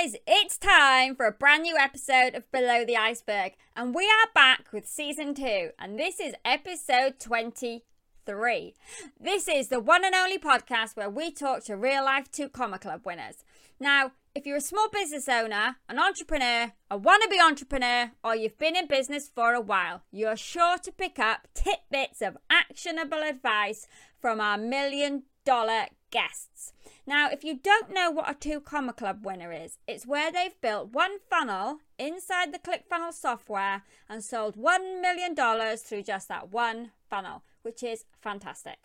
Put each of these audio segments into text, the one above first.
guys, it's time for a brand new episode of Below the Iceberg, and we are back with season two, and this is episode 23. This is the one and only podcast where we talk to real life two comma club winners. Now, if you're a small business owner, an entrepreneur, a wannabe entrepreneur, or you've been in business for a while, you're sure to pick up tidbits of actionable advice from our million dollar guests. Now, if you don't know what a two comma club winner is, it's where they've built one funnel inside the ClickFunnels software and sold $1 million through just that one funnel, which is fantastic.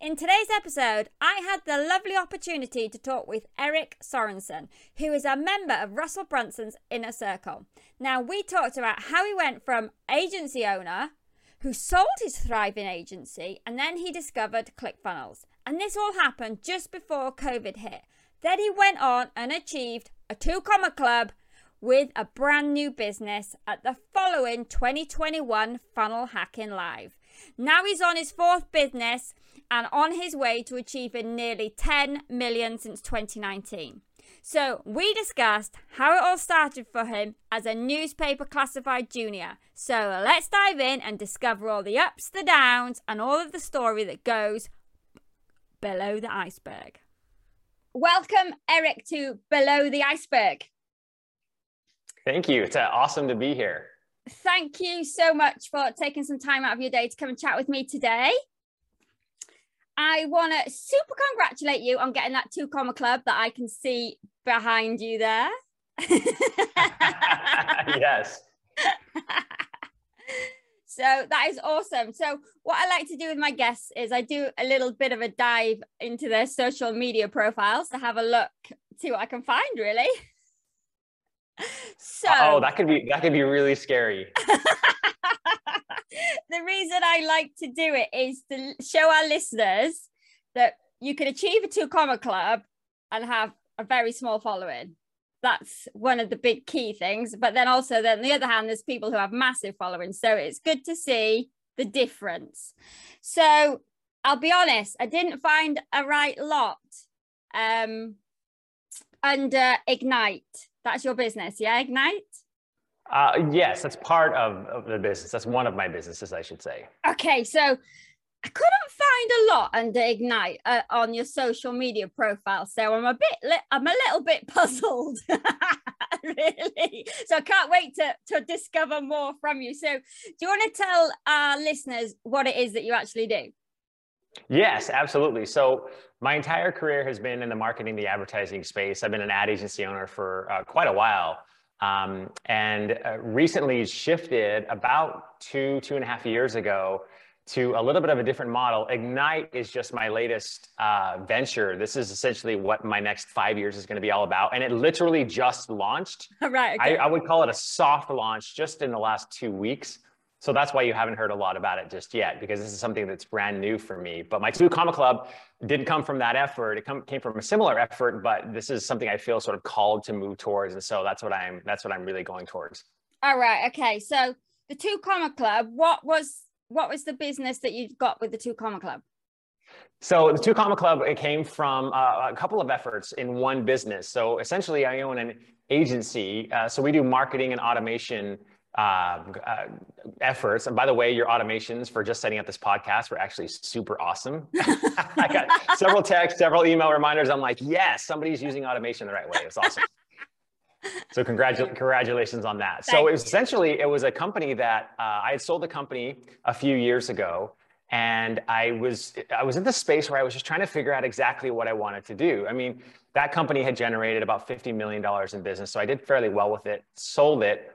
In today's episode, I had the lovely opportunity to talk with Erik Sorenson, who is a member of Russell Brunson's Inner Circle. Now, we talked about how he went from agency owner who sold his thriving agency and then he discovered ClickFunnels. And this all happened just before COVID hit. Then he went on and achieved a two comma club with a brand new business at the following 2021 Funnel Hacking Live. Now he's on his fourth business and on his way to achieving nearly 10 million since 2019. So, we discussed how it all started for him as a newspaper classified junior. So, let's dive in and discover all the ups, the downs, and all of the story that goes below the iceberg. Welcome, Erik, to Below the Iceberg. Thank you. It's uh, awesome to be here. Thank you so much for taking some time out of your day to come and chat with me today. I want to super congratulate you on getting that two comma club that I can see behind you there. yes. So that is awesome. So what I like to do with my guests is I do a little bit of a dive into their social media profiles to have a look, see what I can find really. So Oh, that could be that could be really scary. the reason I like to do it is to show our listeners that you can achieve a two comma club and have a very small following that's one of the big key things. But then also, then on the other hand, there's people who have massive followings. So it's good to see the difference. So I'll be honest, I didn't find a right lot um, under Ignite. That's your business, yeah? Ignite? Uh, yes, that's part of, of the business. That's one of my businesses, I should say. Okay, so I couldn't find a lot under Ignite uh, on your social media profile, so I'm a bit, li- I'm a little bit puzzled, really. So I can't wait to to discover more from you. So, do you want to tell our listeners what it is that you actually do? Yes, absolutely. So my entire career has been in the marketing, the advertising space. I've been an ad agency owner for uh, quite a while. Um, and uh, recently shifted about two, two and a half years ago to a little bit of a different model. Ignite is just my latest uh, venture. This is essentially what my next five years is going to be all about. And it literally just launched. right. Okay. I, I, would call it a soft launch just in the last two weeks. So that's why you haven't heard a lot about it just yet, because this is something that's brand new for me. But my two comma club didn't come from that effort. It come, came from a similar effort, but this is something I feel sort of called to move towards. And so that's what I'm, that's what I'm really going towards. All right. Okay. So the two comma club, what was what was the business that you got with the Two Comma Club? So the Two Comma Club it came from uh, a couple of efforts in one business. So essentially, I own an agency. Uh, so we do marketing and automation uh, uh, efforts. And by the way, your automations for just setting up this podcast were actually super awesome. I got several texts, several email reminders. I'm like, yes, somebody's using automation the right way. It's awesome so congratu- congratulations on that. Thank so it was essentially it was a company that uh, I had sold the company a few years ago, and I was I was in the space where I was just trying to figure out exactly what I wanted to do. I mean, that company had generated about fifty million dollars in business, so I did fairly well with it. Sold it,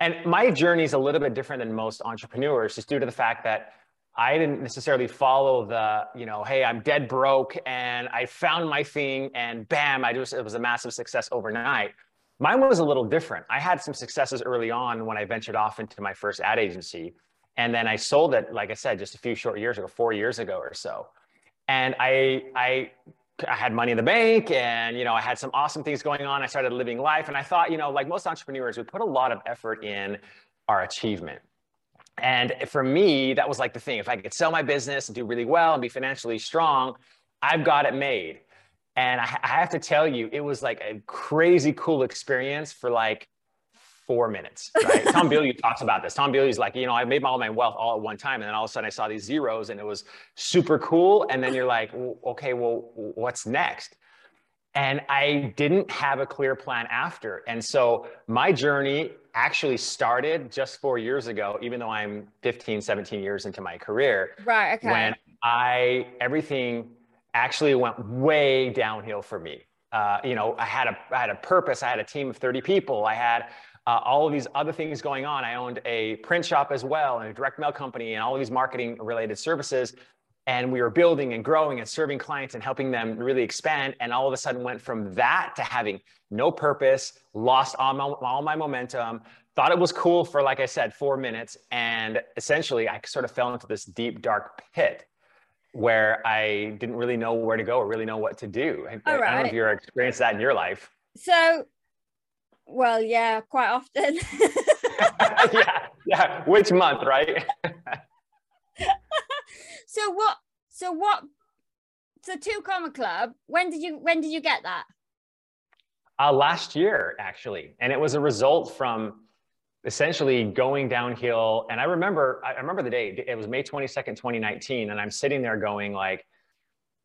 and my journey is a little bit different than most entrepreneurs, just due to the fact that I didn't necessarily follow the, you know, hey, I'm dead broke and I found my thing and bam, I just, it was a massive success overnight. Mine was a little different. I had some successes early on when I ventured off into my first ad agency. And then I sold it, like I said, just a few short years ago, four years ago or so. And I, I, I had money in the bank and, you know, I had some awesome things going on. I started living life. And I thought, you know, like most entrepreneurs, we put a lot of effort in our achievement. And for me, that was like the thing. If I could sell my business and do really well and be financially strong, I've got it made. And I, I have to tell you, it was like a crazy cool experience for like four minutes, right? Tom Bilyeu talks about this. Tom Bilyeu's like, you know, I made all my wealth all at one time. And then all of a sudden I saw these zeros and it was super cool. And then you're like, well, okay, well, what's next? And I didn't have a clear plan after. And so my journey actually started just four years ago, even though I'm 15, 17 years into my career. Right. Okay. When I, everything actually went way downhill for me. Uh, you know, I had a, I had a purpose. I had a team of 30 people. I had uh, all of these other things going on. I owned a print shop as well and a direct mail company and all of these marketing related services. And we were building and growing and serving clients and helping them really expand. And all of a sudden went from that to having no purpose, lost all my, all my momentum, thought it was cool for, like I said, four minutes. And essentially, I sort of fell into this deep, dark pit where I didn't really know where to go or really know what to do. I, I don't know if you're experienced that in your life. So well, yeah, quite often. yeah, yeah. Which month, right? so what? So what? So two comma club. When did you? When did you get that? Uh, last year, actually, and it was a result from essentially going downhill. And I remember, I remember the day. It was May twenty second, twenty nineteen, and I'm sitting there going like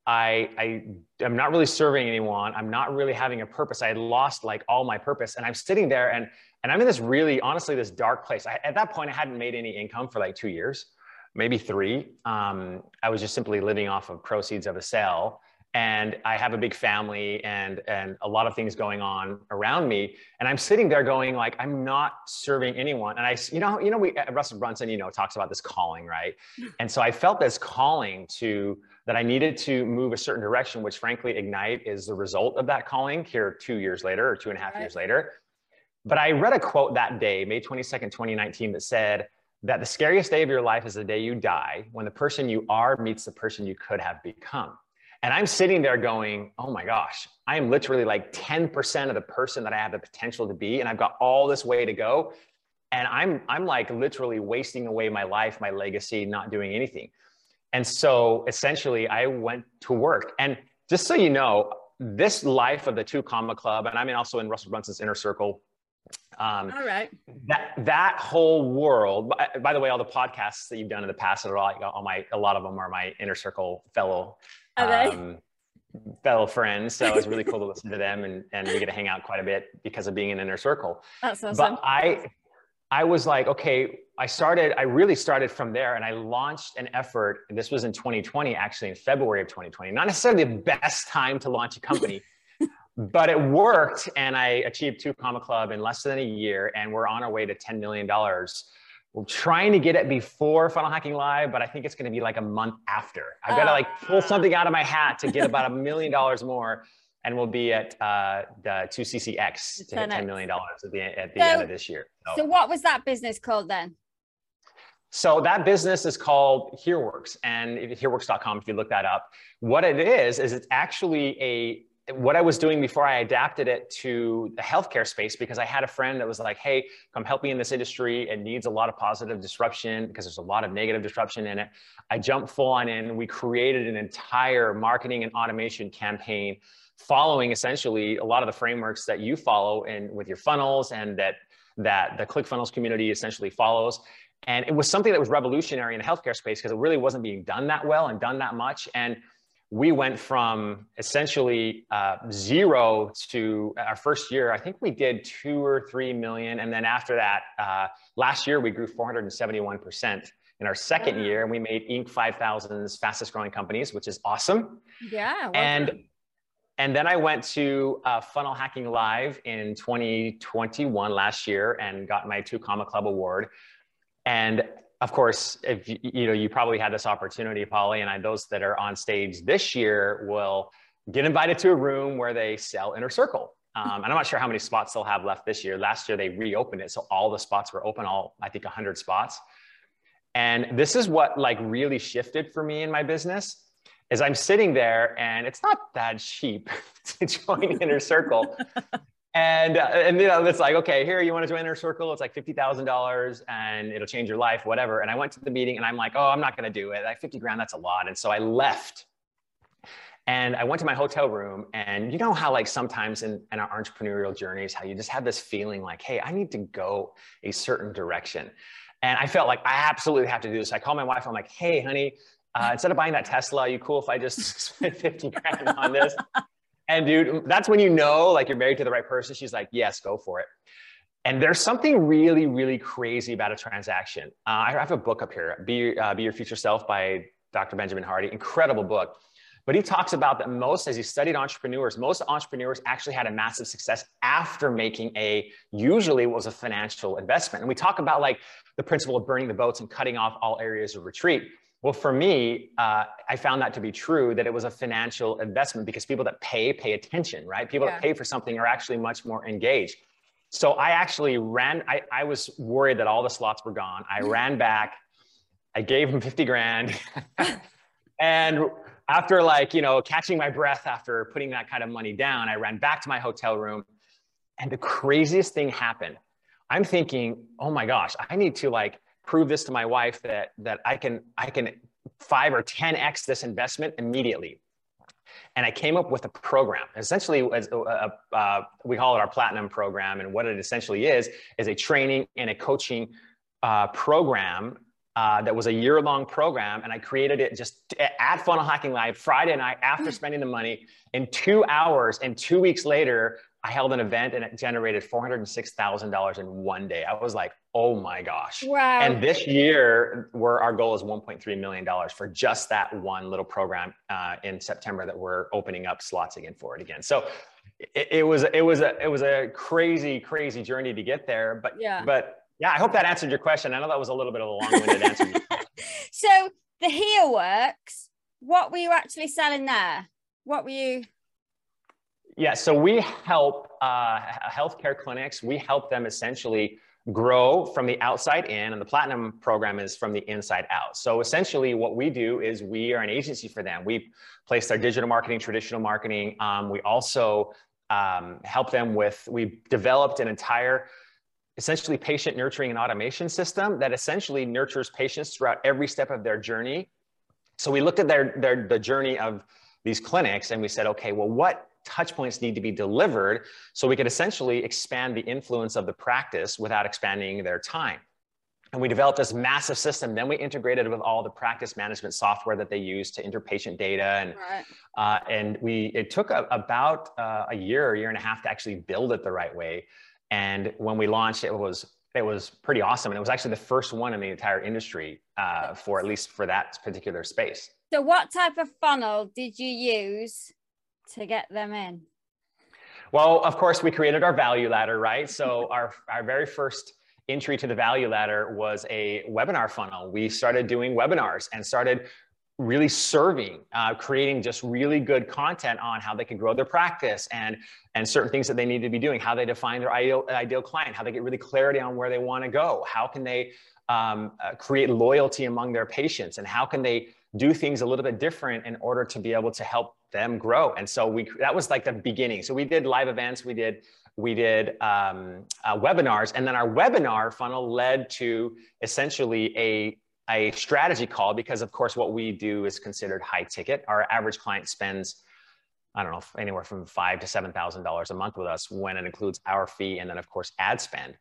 I, I am not really serving anyone. I'm not really having a purpose. I had lost like all my purpose, and I'm sitting there and and I'm in this really honestly this dark place. I, at that point, I hadn't made any income for like two years, maybe three. Um, I was just simply living off of proceeds of a sale, and I have a big family and and a lot of things going on around me. And I'm sitting there going like I'm not serving anyone. And I you know you know we uh, Russell Brunson you know talks about this calling right, and so I felt this calling to that I needed to move a certain direction, which frankly, Ignite is the result of that calling here two years later or two and a half right. years later. But I read a quote that day, May 22nd, 2019, that said that the scariest day of your life is the day you die when the person you are meets the person you could have become. And I'm sitting there going, oh my gosh, I am literally like 10% of the person that I have the potential to be. And I've got all this way to go. And I'm, I'm like literally wasting away my life, my legacy, not doing anything. And so essentially, I went to work. And just so you know, this life of the two comma club, and I mean also in Russell Brunson's inner circle. Um, all right. That that whole world. By, by, the way, all the podcasts that you've done in the past, are all, all my a lot of them are my inner circle fellow. Um, fellow friends. So it was really cool to listen to them and, and we get to hang out quite a bit because of being in inner circle. That's awesome. But I I was like, okay, I started, I really started from there and I launched an effort. And this was in 2020, actually in February of 2020. Not necessarily the best time to launch a company, but it worked. And I achieved two comma club in less than a year. And we're on our way to $10 million. We're trying to get it before Funnel Hacking Live, but I think it's going to be like a month after. I've got to like pull ah. something out of my hat to get about a million dollars more and we'll be at uh, the 2CCX to hit $10 million at the, at the so, end of this year. So. so what was that business called then? So that business is called HereWorks and hereworks.com if you look that up. What it is, is it's actually a what I was doing before I adapted it to the healthcare space because I had a friend that was like, hey, come help me in this industry. It needs a lot of positive disruption because there's a lot of negative disruption in it. I jumped full on in. We created an entire marketing and automation campaign following essentially a lot of the frameworks that you follow in with your funnels and that that the ClickFunnels community essentially follows. And it was something that was revolutionary in the healthcare space because it really wasn't being done that well and done that much. And we went from essentially uh, zero to our first year. I think we did two or three million, and then after that, uh, last year we grew 471 percent. In our second year, and we made Inc. 5000's fastest growing companies, which is awesome. Yeah. And and then I went to uh, Funnel Hacking Live in 2021 last year and got my two comma club award. And of course, if you, know, you probably had this opportunity, Polly, and I, those that are on stage this year will get invited to a room where they sell Inner Circle. Um, and I'm not sure how many spots they'll have left this year. Last year they reopened it, so all the spots were open, all I think 100 spots. And this is what like really shifted for me in my business is I'm sitting there and it's not that cheap to join Inner Circle. and, uh, and you know, it's like, okay, here, you want to join Inner Circle? It's like $50,000 and it'll change your life, whatever. And I went to the meeting and I'm like, oh, I'm not going to do it. Like 50 grand, that's a lot. And so I left. And I went to my hotel room, and you know how, like, sometimes in, in our entrepreneurial journeys, how you just have this feeling like, hey, I need to go a certain direction. And I felt like I absolutely have to do this. I called my wife, I'm like, hey, honey, uh, instead of buying that Tesla, are you cool if I just spend 50 grand on this? And dude, that's when you know, like, you're married to the right person. She's like, yes, go for it. And there's something really, really crazy about a transaction. Uh, I have a book up here, Be, uh, Be Your Future Self by Dr. Benjamin Hardy. Incredible book. But he talks about that most, as he studied entrepreneurs, most entrepreneurs actually had a massive success after making a, usually was a financial investment. And we talk about like the principle of burning the boats and cutting off all areas of retreat. Well, for me, uh, I found that to be true that it was a financial investment because people that pay, pay attention, right? People yeah. that pay for something are actually much more engaged. So I actually ran, I, I was worried that all the slots were gone. I ran back, I gave him 50 grand. and after like, you know, catching my breath after putting that kind of money down, I ran back to my hotel room and the craziest thing happened. I'm thinking, oh my gosh, I need to like prove this to my wife that that I can I can five or 10x this investment immediately. And I came up with a program. Essentially, as a, a, uh, we call it our platinum program, and what it essentially is is a training and a coaching uh, program uh, that was a year long program. And I created it just at Funnel Hacking Live Friday night after spending the money. In two hours and two weeks later, I held an event and it generated $406,000 in one day. I was like, oh my gosh. Wow. And this year, where our goal is $1.3 million for just that one little program uh, in September that we're opening up slots again for it again. So it, it was, it was a, it was a crazy, crazy journey to get there. But, yeah. but yeah, I hope that answered your question. I know that was a little bit of a long-winded answer. so the here Works, what were you actually selling there? What were you? Yeah, so we help uh, healthcare clinics. We help them essentially grow from the outside in, and the Platinum program is from the inside out. So essentially, what we do is we are an agency for them. We place their digital marketing, traditional marketing. Um, we also um, help them with. We developed an entire essentially patient nurturing and automation system that essentially nurtures patients throughout every step of their journey. So we looked at their, their the journey of these clinics and we said, okay, well, what touch points need to be delivered so we could essentially expand the influence of the practice without expanding their time. And we developed this massive system. Then we integrated it with all the practice management software that they use to enter patient data. And, right. uh, and we, it took a, about uh, a year, a year and a half to actually build it the right way. And when we launched, it was it was pretty awesome, and it was actually the first one in the entire industry uh, for at least for that particular space. So, what type of funnel did you use to get them in? Well, of course, we created our value ladder, right? So, our our very first entry to the value ladder was a webinar funnel. We started doing webinars and started really serving, uh, creating just really good content on how they can grow their practice and and certain things that they need to be doing, how they define their ideal ideal client, how they get really clarity on where they want to go, how can they um, uh, create loyalty among their patients, and how can they do things a little bit different in order to be able to help them grow. And so we that was like the beginning. So we did live events, we did we did um, uh, webinars, and then our webinar funnel led to essentially a a strategy call because of course what we do is considered high ticket our average client spends i don't know anywhere from five to seven thousand dollars a month with us when it includes our fee and then of course ad spend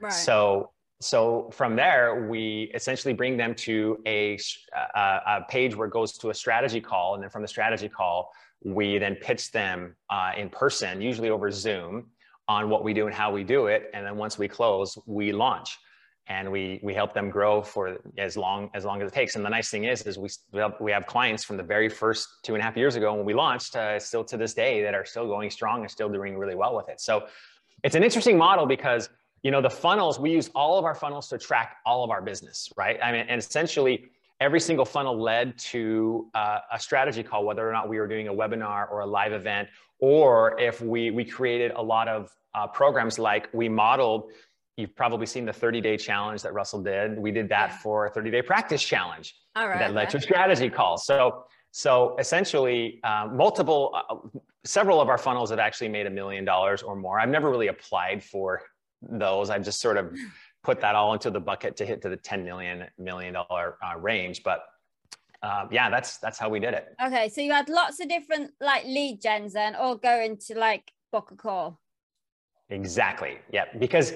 right. so so from there we essentially bring them to a, a, a, page where it goes to a strategy call and then from the strategy call we then pitch them uh, in person usually over zoom on what we do and how we do it and then once we close we launch and we we help them grow for as long as long as it takes. And the nice thing is, is we we have clients from the very first two and a half years ago when we launched, uh, still to this day, that are still going strong and still doing really well with it. So it's an interesting model because you know the funnels we use all of our funnels to track all of our business, right? I mean, and essentially every single funnel led to uh, a strategy call, whether or not we were doing a webinar or a live event, or if we we created a lot of uh, programs like we modeled You've probably seen the 30 day challenge that Russell did. We did that yeah. for a 30 day practice challenge All right, that led to a strategy call. So, so essentially, um, multiple, uh, several of our funnels have actually made a million dollars or more. I've never really applied for those. I've just sort of put that all into the bucket to hit to the 10 million million dollar uh, range. But uh, yeah, that's that's how we did it. Okay, so you had lots of different like lead gens then, all going to like book a call. Exactly. Yeah, because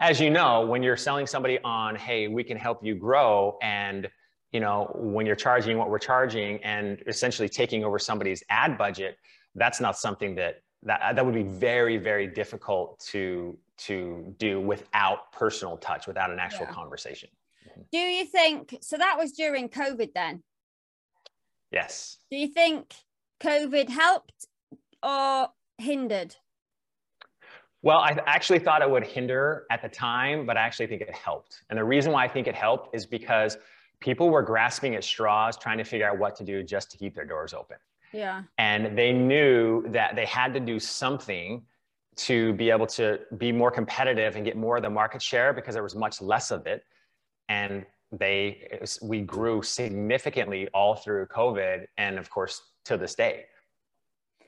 as you know, when you're selling somebody on, hey, we can help you grow, and you know when you're charging what we're charging, and essentially taking over somebody's ad budget, that's not something that that that would be very very difficult to to do without personal touch, without an actual yeah. conversation. Do you think so? That was during COVID then. Yes. Do you think COVID helped or hindered? Well, I actually thought it would hinder at the time, but I actually think it helped. And the reason why I think it helped is because people were grasping at straws, trying to figure out what to do just to keep their doors open. Yeah. And they knew that they had to do something to be able to be more competitive and get more of the market share because there was much less of it. And they we grew significantly all through covid and of course to this day.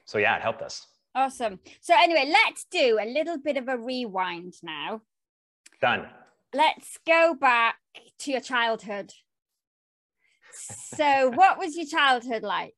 So yeah it helped us. Awesome. So anyway let's do a little bit of a rewind now. Done. Let's go back to your childhood. So what was your childhood like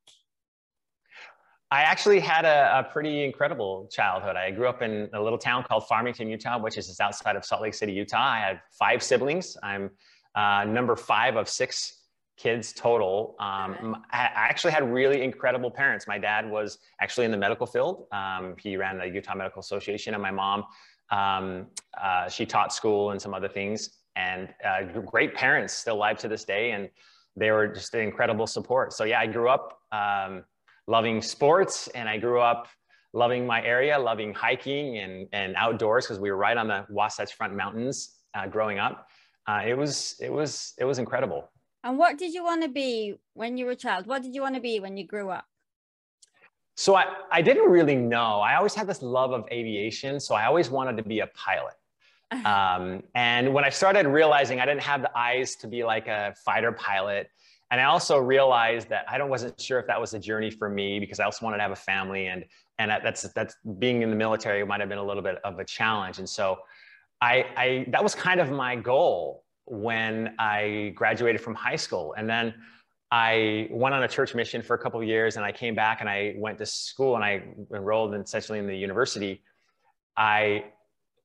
I actually had a, a, pretty incredible childhood. I grew up in a little town called Farmington, Utah, which is just outside of Salt Lake City, Utah. I had five siblings. I'm uh, number five of six kids total. Um, I actually had really incredible parents. My dad was actually in the medical field. Um, he ran the Utah Medical Association, and my mom, um, uh, she taught school and some other things. And uh, great parents, still alive to this day, and they were just an incredible support. So yeah, I grew up um, loving sports, and I grew up loving my area, loving hiking and and outdoors because we were right on the Wasatch Front Mountains uh, growing up uh, it was it was it was incredible. And what did you want to be when you were a child? What did you want to be when you grew up? So I, I didn't really know. I always had this love of aviation, so I always wanted to be a pilot. Um, and when I started realizing I didn't have the eyes to be like a fighter pilot, and I also realized that I wasn't sure if that was a journey for me because I also wanted to have a family, and and that's that's being in the military might have been a little bit of a challenge. And so I, I that was kind of my goal when I graduated from high school, and then I went on a church mission for a couple of years, and I came back and I went to school and I enrolled essentially in the university. I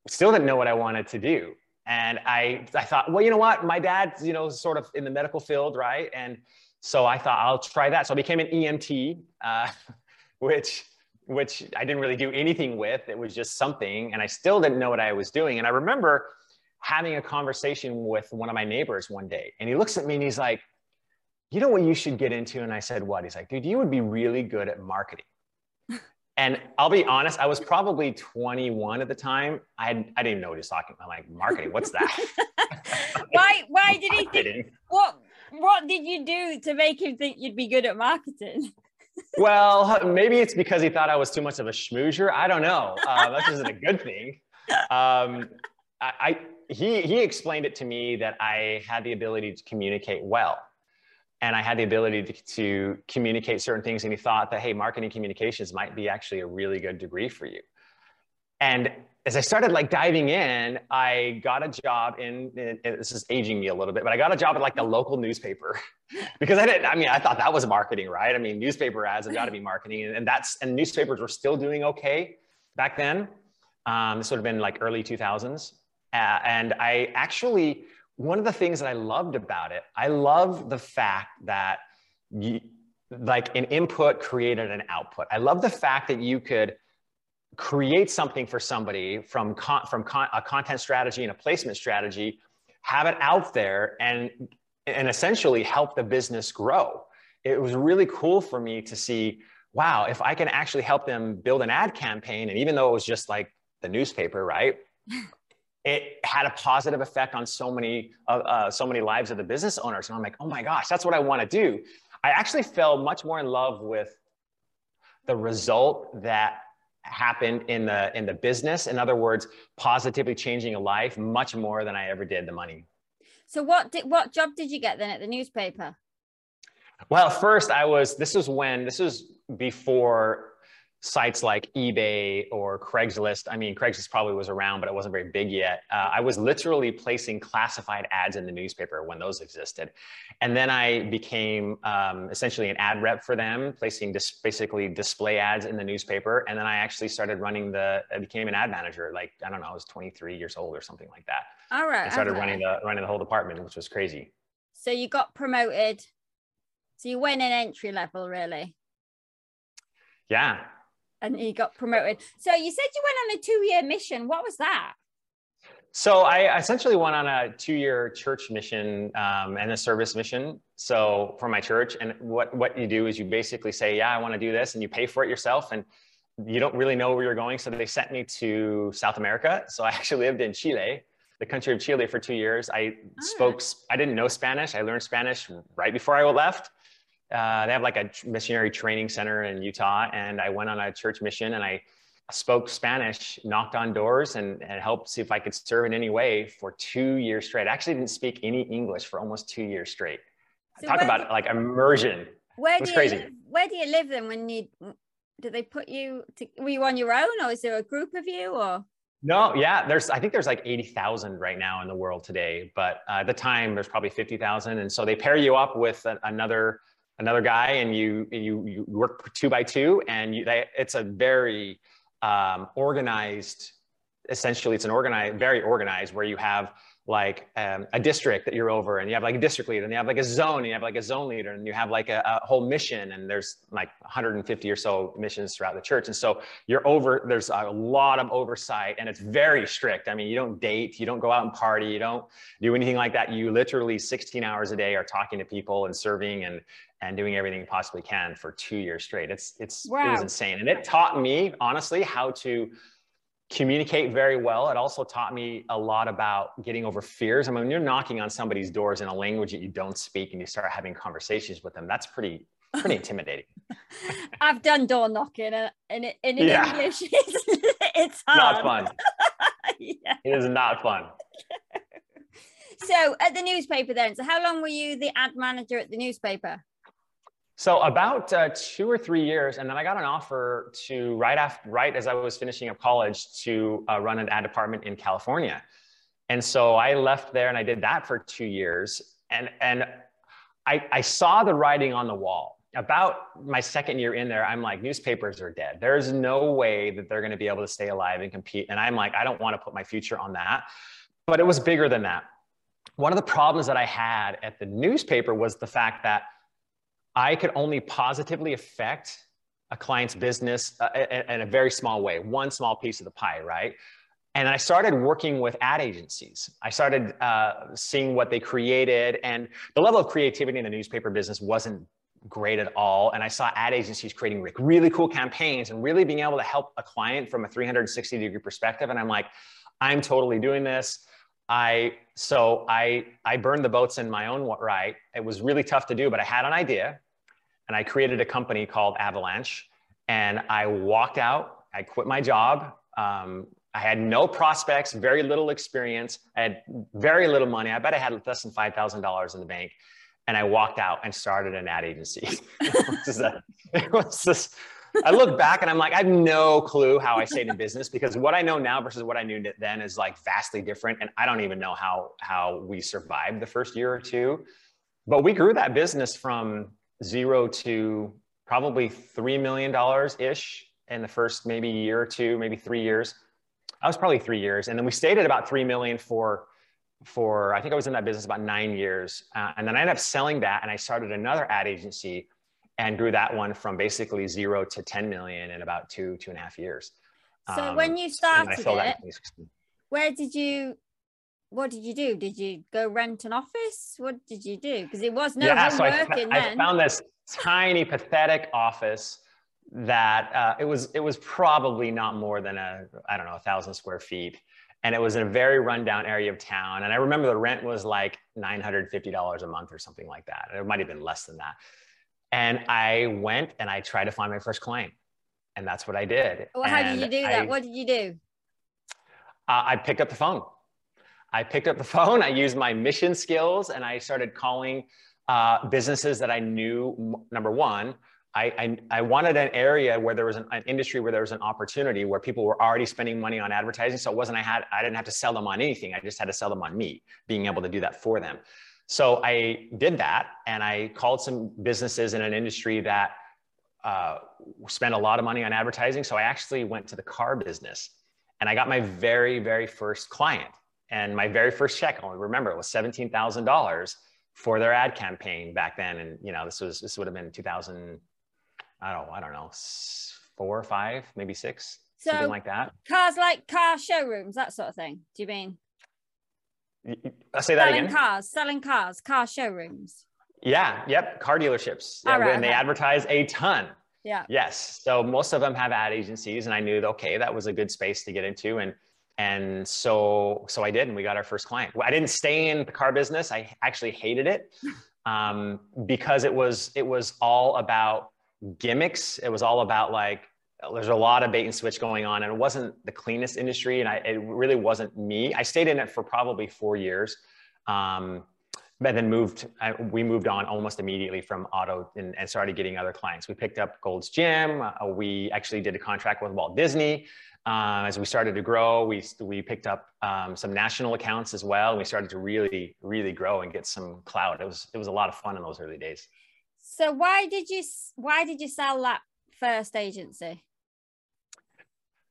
still didn't know what I wanted to do, and I I thought, well, you know what, my dad's you know sort of in the medical field, right? And so I thought I'll try that. So I became an EMT, uh, which which I didn't really do anything with. It was just something, and I still didn't know what I was doing. And I remember having a conversation with one of my neighbors one day, and he looks at me and he's like, You know what you should get into? And I said, What? He's like, Dude, you would be really good at marketing. And I'll be honest, I was probably 21 at the time. I, had, I didn't even know what he was talking about. I'm like, marketing, what's that? why, why did he think, what, what did you do to make him think you'd be good at marketing? well, maybe it's because he thought I was too much of a schmoozer. I don't know. Uh, that isn't a good thing. Um, I, I, he he explained it to me that I had the ability to communicate well, and I had the ability to, to communicate certain things. And he thought that hey, marketing communications might be actually a really good degree for you. And as I started like diving in, I got a job in, in, this is aging me a little bit, but I got a job at like the local newspaper because I didn't, I mean, I thought that was marketing, right? I mean, newspaper ads have got to be marketing and, and, that's, and newspapers were still doing okay back then. Um, this would have been like early 2000s. Uh, and I actually, one of the things that I loved about it, I love the fact that you, like an input created an output. I love the fact that you could create something for somebody from con- from con- a content strategy and a placement strategy, have it out there, and and essentially help the business grow. It was really cool for me to see, wow, if I can actually help them build an ad campaign, and even though it was just like the newspaper, right? it had a positive effect on so many uh, uh, so many lives of the business owners. And i'm like oh my gosh that's what i want to do. I actually fell much more in love with the result that happened in the in the business. In other words positively changing a life much more than i ever did the money. So what did what job did you get then at the newspaper? Well first i was this was when this was before sites like eBay or Craigslist. I mean, Craigslist probably was around, but it wasn't very big yet. Uh, I was literally placing classified ads in the newspaper when those existed. And then I became um, essentially an ad rep for them, placing dis- basically display ads in the newspaper. And then I actually started running the, I became an ad manager. Like, I don't know, I was 23 years old or something like that. All right. I started okay. running the, running the whole department, which was crazy. So you got promoted. So you went in entry level, really. Yeah, and you got promoted. So you said you went on a two-year mission. What was that? So I essentially went on a two-year church mission um, and a service mission. So for my church, and what what you do is you basically say, "Yeah, I want to do this," and you pay for it yourself, and you don't really know where you're going. So they sent me to South America. So I actually lived in Chile, the country of Chile, for two years. I spoke. I didn't know Spanish. I learned Spanish right before I left uh, they have like a missionary training center in Utah, and I went on a church mission and I spoke Spanish, knocked on doors, and, and helped see if I could serve in any way for two years straight. I actually didn't speak any English for almost two years straight. So Talk about like immersion. Where do you crazy. Live, where do you live then? When you did they put you? To, were you on your own, or is there a group of you, or? No, yeah, there's I think there's like 80,000 right now in the world today, but uh, at the time there's probably 50,000 and so they pair you up with a, another another guy and you you, you work two by two and you, they, it's a very um, organized essentially it's an organized very organized where you have like um, a district that you're over and you have like a district leader and you have like a zone and you have like a zone leader and you have like a, a, whole mission and there's like 150 or so missions throughout the church. And so you're over there's a lot of oversight and it's very strict. I mean you don't date you don't go out and party you don't do anything like that. You literally 16 hours a day are talking to people and serving and and doing everything you possibly can for two years straight it's it's wow. it was insane and it taught me honestly how to communicate very well. It also taught me a lot about getting over fears. I mean, when you're knocking on somebody's doors in a language that you don't speak and you start having conversations with them, that's pretty pretty intimidating. I've done door knocking and in, in, in yeah. English it's, it's hard. Not fun. yeah. It is not fun. so at the newspaper then, so how long were you the ad manager at the newspaper? So about uh, two or three years, and then I got an offer to right after, right as I was finishing up college, to uh, run an ad department in California. And so I left there, and I did that for two years. And and I, I saw the writing on the wall. About my second year in there, I'm like, newspapers are dead. There's no way that they're going to be able to stay alive and compete. And I'm like, I don't want to put my future on that. But it was bigger than that. One of the problems that I had at the newspaper was the fact that I could only positively affect a client's business uh, in a very small way, one small piece of the pie, right? And I started working with ad agencies. I started uh, seeing what they created, and the level of creativity in the newspaper business wasn't great at all. And I saw ad agencies creating really cool campaigns and really being able to help a client from a 360 degree perspective. And I'm like, I'm totally doing this. I so I I burned the boats in my own right. It was really tough to do, but I had an idea and I created a company called Avalanche. And I walked out, I quit my job. Um, I had no prospects, very little experience. I had very little money. I bet I had less than $5,000 in the bank. And I walked out and started an ad agency. it, was I look back and I'm like, I have no clue how I stayed in business because what I know now versus what I knew then is like vastly different. And I don't even know how, how we survived the first year or two. But we grew that business from zero to probably $3 million ish in the first maybe year or two, maybe three years. I was probably three years. And then we stayed at about 3 million for, for, I think I was in that business about nine years. Uh, and then I ended up selling that and I started another ad agency and grew that one from basically zero to 10 million in about two, two and a half years. So um, when you started it, where did you what did you do? Did you go rent an office? What did you do? Because it was no yeah, so I, then. I found this tiny, pathetic office that uh, it was it was probably not more than a I don't know a thousand square feet, and it was in a very rundown area of town. And I remember the rent was like nine hundred fifty dollars a month or something like that. It might have been less than that. And I went and I tried to find my first client, and that's what I did. Well, how did you do that? I, what did you do? Uh, I picked up the phone I picked up the phone, I used my mission skills, and I started calling uh, businesses that I knew, number one, I, I, I, wanted an area where there was an, an, industry where there was an opportunity where people were already spending money on advertising. So it wasn't I had I didn't have to sell them on anything. I just had to sell them on me, being able to do that for them. So I did that, and I called some businesses in an industry that uh, spent a lot of money on advertising. So I actually went to the car business, and I got my very very first client, and my very first check. I remember it was seventeen thousand dollars for their ad campaign back then, and you know this was this would have been two thousand I don't I don't know four or five maybe six so something like that. Cars like car showrooms that sort of thing. Do you mean? I uh, say that selling again. cars, selling cars, car showrooms. Yeah. Yep. Car dealerships. Yeah, right, and okay. they advertise a ton. Yeah. Yes. So most of them have ad agencies, and I knew that, okay, that was a good space to get into, and and so so I did, and we got our first client. I didn't stay in the car business. I actually hated it um, because it was it was all about gimmicks. It was all about like there's a lot of bait and switch going on, and it wasn't the cleanest industry, and I, it really wasn't me. I stayed in it for probably four years, um, but then moved. I, we moved on almost immediately from auto and, and, started getting other clients. We picked up Gold's Gym. Uh, we actually did a contract with Walt Disney. Uh, as we started to grow, we we picked up um, some national accounts as well. And we started to really, really grow and get some clout. It was it was a lot of fun in those early days. So why did you why did you sell that first agency?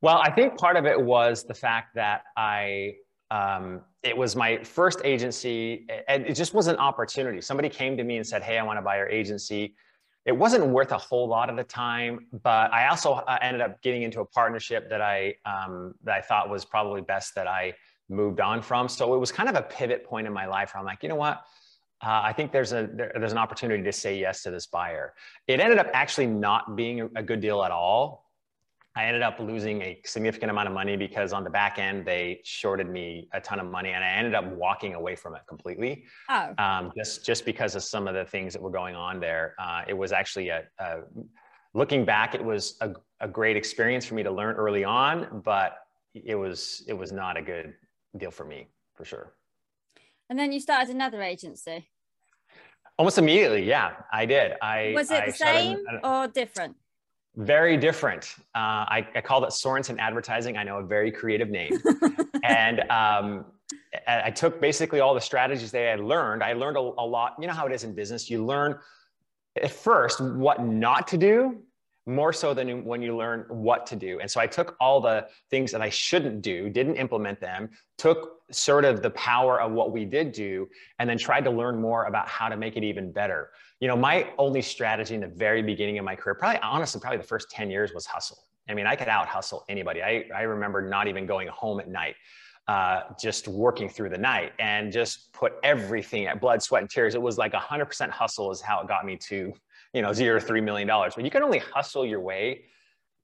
Well, I think part of it was the fact that I um, it was my first agency and it just was an opportunity. Somebody came to me and said, "Hey, I want to buy your agency." It wasn't worth a whole lot of the time, but I also uh, ended up getting into a partnership that I um, that I thought was probably best that I moved on from. So it was kind of a pivot point in my life where I'm like, you know what? uh, I think there's a there, there's an opportunity to say yes to this buyer. It ended up actually not being a, a good deal at all. I ended up losing a significant amount of money because on the back end they shorted me a ton of money, and I ended up walking away from it completely. Oh. Um, just just because of some of the things that were going on there. Uh, it was actually a, a looking back, it was a, a great experience for me to learn early on, but it was it was not a good deal for me for sure. And then you started another agency. Almost immediately, yeah, I did. I was it I the same or different? Very different. Uh, I, I called it Sorenson Advertising. I know a very creative name, and um, I took basically all the strategies that I had learned. I learned a, a lot. You know how it is in business. You learn at first what not to do more so than when you learn what to do. And so I took all the things that I shouldn't do, didn't implement them, took sort of the power of what we did do, and then tried to learn more about how to make it even better. You know, my only strategy in the very beginning of my career, probably honestly, probably the first 10 years was hustle. I mean, I could out hustle anybody. I, I remember not even going home at night. Uh, just working through the night and just put everything at blood, sweat, and tears. It was like 100% hustle is how it got me to you know zero three million dollars but you can only hustle your way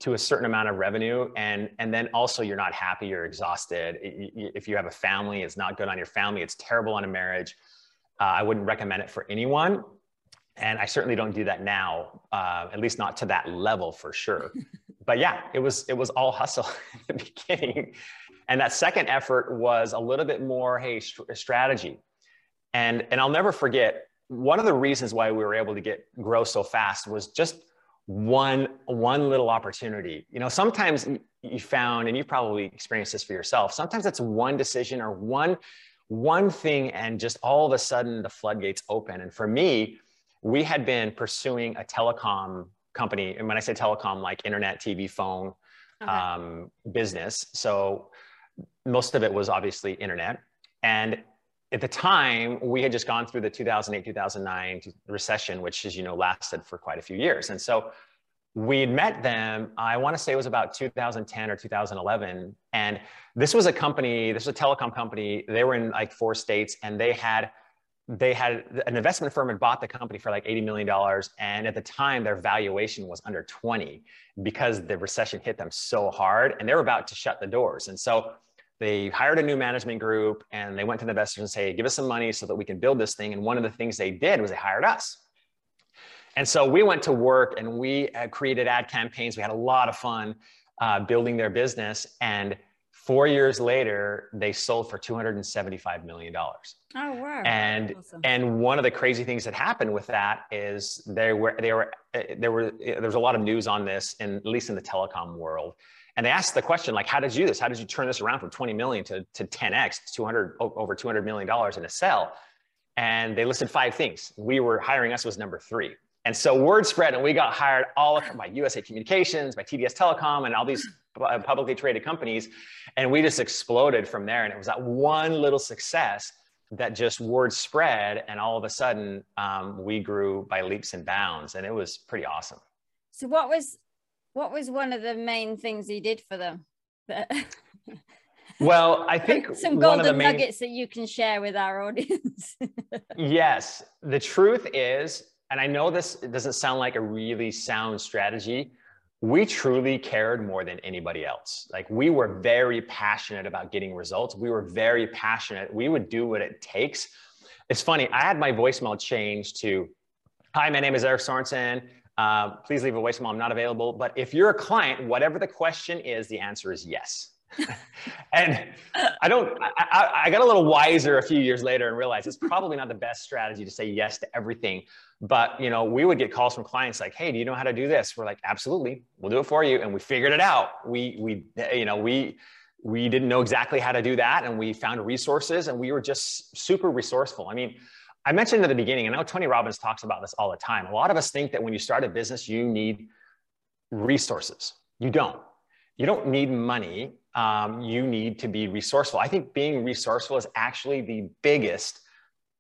to a certain amount of revenue and and then also you're not happy you're exhausted if you have a family it's not good on your family it's terrible on a marriage uh, i wouldn't recommend it for anyone and i certainly don't do that now uh, at least not to that level for sure. But yeah it was it was all hustle in the beginning. And that second effort was a little bit more hey st- strategy. And and i'll never forget one of the reasons why we were able to get grow so fast was just one one little opportunity. You know sometimes you found and you probably experienced this for yourself sometimes it's one decision or one one thing and just all of a sudden the floodgates open. And for me we had been pursuing a telecom company and when i say telecom like internet tv phone okay. um, business so most of it was obviously internet and at the time, we had just gone through the 2008, 2009 recession, which, as you know, lasted for quite a few years. And so we'd met them, I want to say it was about 2010 or 2011. And this was a company, this was a telecom company. They were in like four states and they had they had an investment firm had bought the company for like $80 million. And at the time, their valuation was under 20 because the recession hit them so hard and they were about to shut the doors. And so they hired a new management group and they went to the investors and say, give us some money so that we can build this thing. And one of the things they did was they hired us. And so we went to work and we uh, created ad campaigns. We had a lot of fun uh, building their business. And Four years later, they sold for $275 million. Oh, wow. And, awesome. and one of the crazy things that happened with that is they were, they were, eh, there were, eh, there was a lot of news on this, in, at least in the telecom world. And they asked the question, like, how did you do this? How did you turn this around from 20 million to, to 10X, 200, over $200 million in a sell? And they listed five things. We were hiring us was number three. And so word spread, and we got hired all by USA Communications, by TDS Telecom, and all these publicly traded companies. And we just exploded from there. And it was that one little success that just word spread. And all of a sudden, um, we grew by leaps and bounds. And it was pretty awesome. So, what was what was one of the main things you did for them? well, I think some golden main... nuggets that you can share with our audience. yes, the truth is and I know this doesn't sound like a really sound strategy. We truly cared more than anybody else. Like we were very passionate about getting results. We were very passionate. We would do what it takes. It's funny. I had my voicemail changed to, "Hi, my name is Erik Sorenson. Uh, please leave a voicemail. I'm not available. But if you're a client, whatever the question is, the answer is yes." and I don't, I, I, got a little wiser a few years later and realized it's probably not the best strategy to say yes to everything. But, you know, we would get calls from clients like, Hey, do you know how to do this? We're like, absolutely. We'll do it for you. And we figured it out. We, we, you know, we, we didn't know exactly how to do that. And we found resources and we were just super resourceful. I mean, I mentioned at the beginning, and I know Tony Robbins talks about this all the time. A lot of us think that when you start a business, you need resources. You don't. You don't need money um, you need to be resourceful. I think being resourceful is actually the biggest,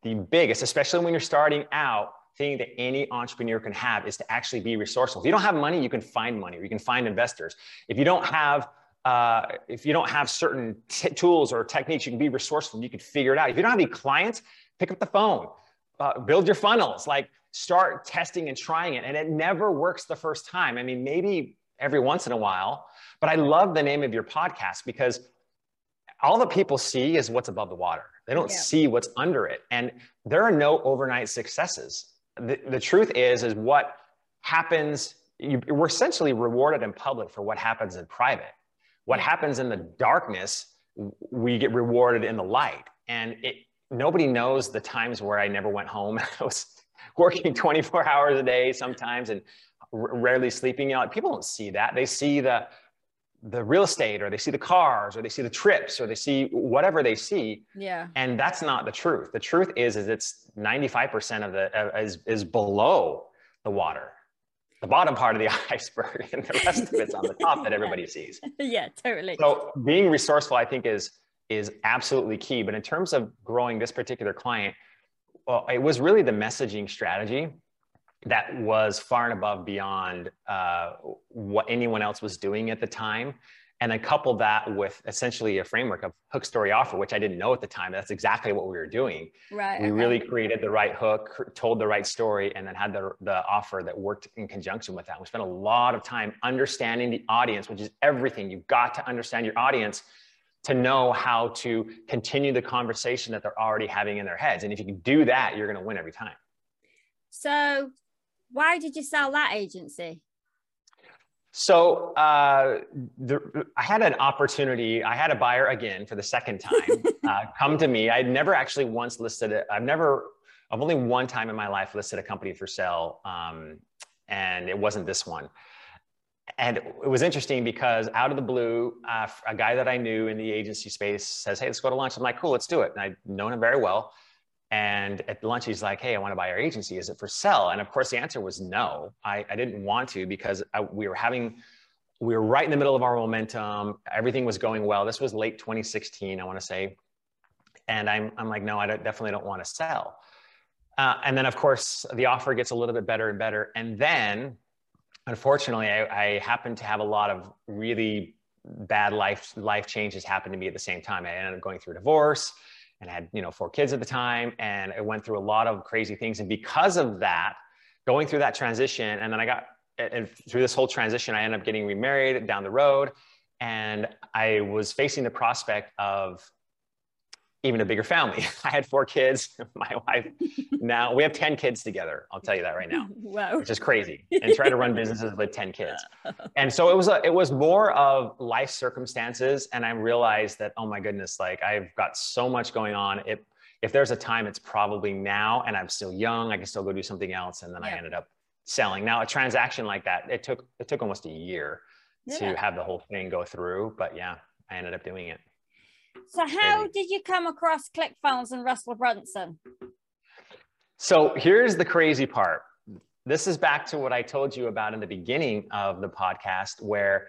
the biggest, especially when you're starting out, thing that any entrepreneur can have is to actually be resourceful. If you don't have money, you can find money, or you can find investors. If you don't have uh, if you don't have certain t- tools or techniques, you can be resourceful. You can figure it out. If you don't have any clients, pick up the phone, uh, build your funnels, like start testing and trying it. And it never works the first time. I mean, maybe every once in a while, but I love the name of your podcast because all that people see is what's above the water. They don't yeah. see what's under it. And there are no overnight successes. The, the truth is, is what happens, you, we're essentially rewarded in public for what happens in private. What happens in the darkness, we get rewarded in the light. And it, nobody knows the times where I never went home. I was working 24 hours a day sometimes and rarely sleeping. You know, people don't see that. They see the the real estate or they see the cars or they see the trips or they see whatever they see yeah. and that's not the truth. The truth is is it's 95% of the uh, is is below the water the bottom part of the iceberg and the rest of it's on the top that everybody sees. Yeah totally. So being resourceful i think is is absolutely key. But in terms of growing this particular client well it was really the messaging strategy that was far and above beyond uh, what anyone else was doing at the time. And then couple that with essentially a framework of hook story offer, which I didn't know at the time. That's exactly what we were doing. Right. We really created the right hook, told the right story, and then had the, the offer that worked in conjunction with that. We spent a lot of time understanding the audience, which is everything. You've got to understand your audience to know how to continue the conversation that they're already having in their heads. And if you can do that, you're going to win every time. So why did you sell that agency? So uh, the, I had an opportunity. I had a buyer again for the second time uh, come to me. I'd never actually once listed it. I've never. I've only one time in my life listed a company for sale, um, and it wasn't this one. And it was interesting because out of the blue, uh, a guy that I knew in the agency space says, "Hey, let's go to lunch." I'm like, "Cool, let's do it." And I'd known him very well. And at lunch, he's like, Hey, I want to buy our agency. Is it for sale? And of course, the answer was no. I, I didn't want to because I, we were having, we were right in the middle of our momentum. Everything was going well. This was late 2016, I want to say. And I'm, I'm like, No, I don't, definitely don't want to sell. Uh, and then, of course, the offer gets a little bit better and better. And then, unfortunately, I, I happened to have a lot of really bad life life changes happen to me at the same time. I ended up going through a divorce and I had, you know, four kids at the time. And I went through a lot of crazy things. And because of that, going through that transition, and then I got, and through this whole transition, I ended up getting remarried down the road. And I was facing the prospect of even a bigger family. I had four kids. My wife now we have 10 kids together. I'll tell you that right now. Wow. Which is crazy. And try to run businesses with 10 kids. And so it was a, it was more of life circumstances. And I realized that, oh my goodness, like I've got so much going on. It if there's a time, it's probably now, and I'm still young. I can still go do something else. And then yeah. I ended up selling. Now a transaction like that, it took it took almost a year yeah. to have the whole thing go through. But yeah, I ended up doing it. So how Maybe. did you come across ClickFunnels and Russell Brunson? So here's the crazy part. This is back to what I told you about in the beginning of the podcast, where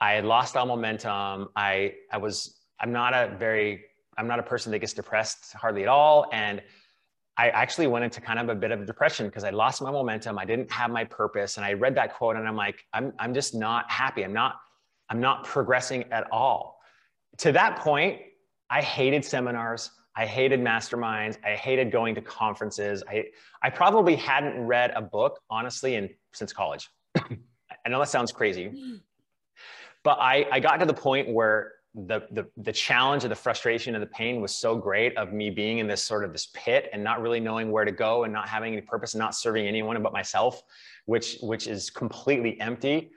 I had lost all momentum. I I was I'm not a very I'm not a person that gets depressed hardly at all, and I actually went into kind of a bit of a depression because I lost my momentum. I didn't have my purpose, and I read that quote, and I'm like, I'm I'm just not happy. I'm not I'm not progressing at all. To that point, I hated seminars. I hated masterminds. I hated going to conferences. I, I probably hadn't read a book, honestly, in, since college. I know that sounds crazy, but I, I got to the point where the, the, the challenge of the frustration and the pain was so great of me being in this sort of this pit and not really knowing where to go and not having any purpose and not serving anyone but myself, which, which is completely empty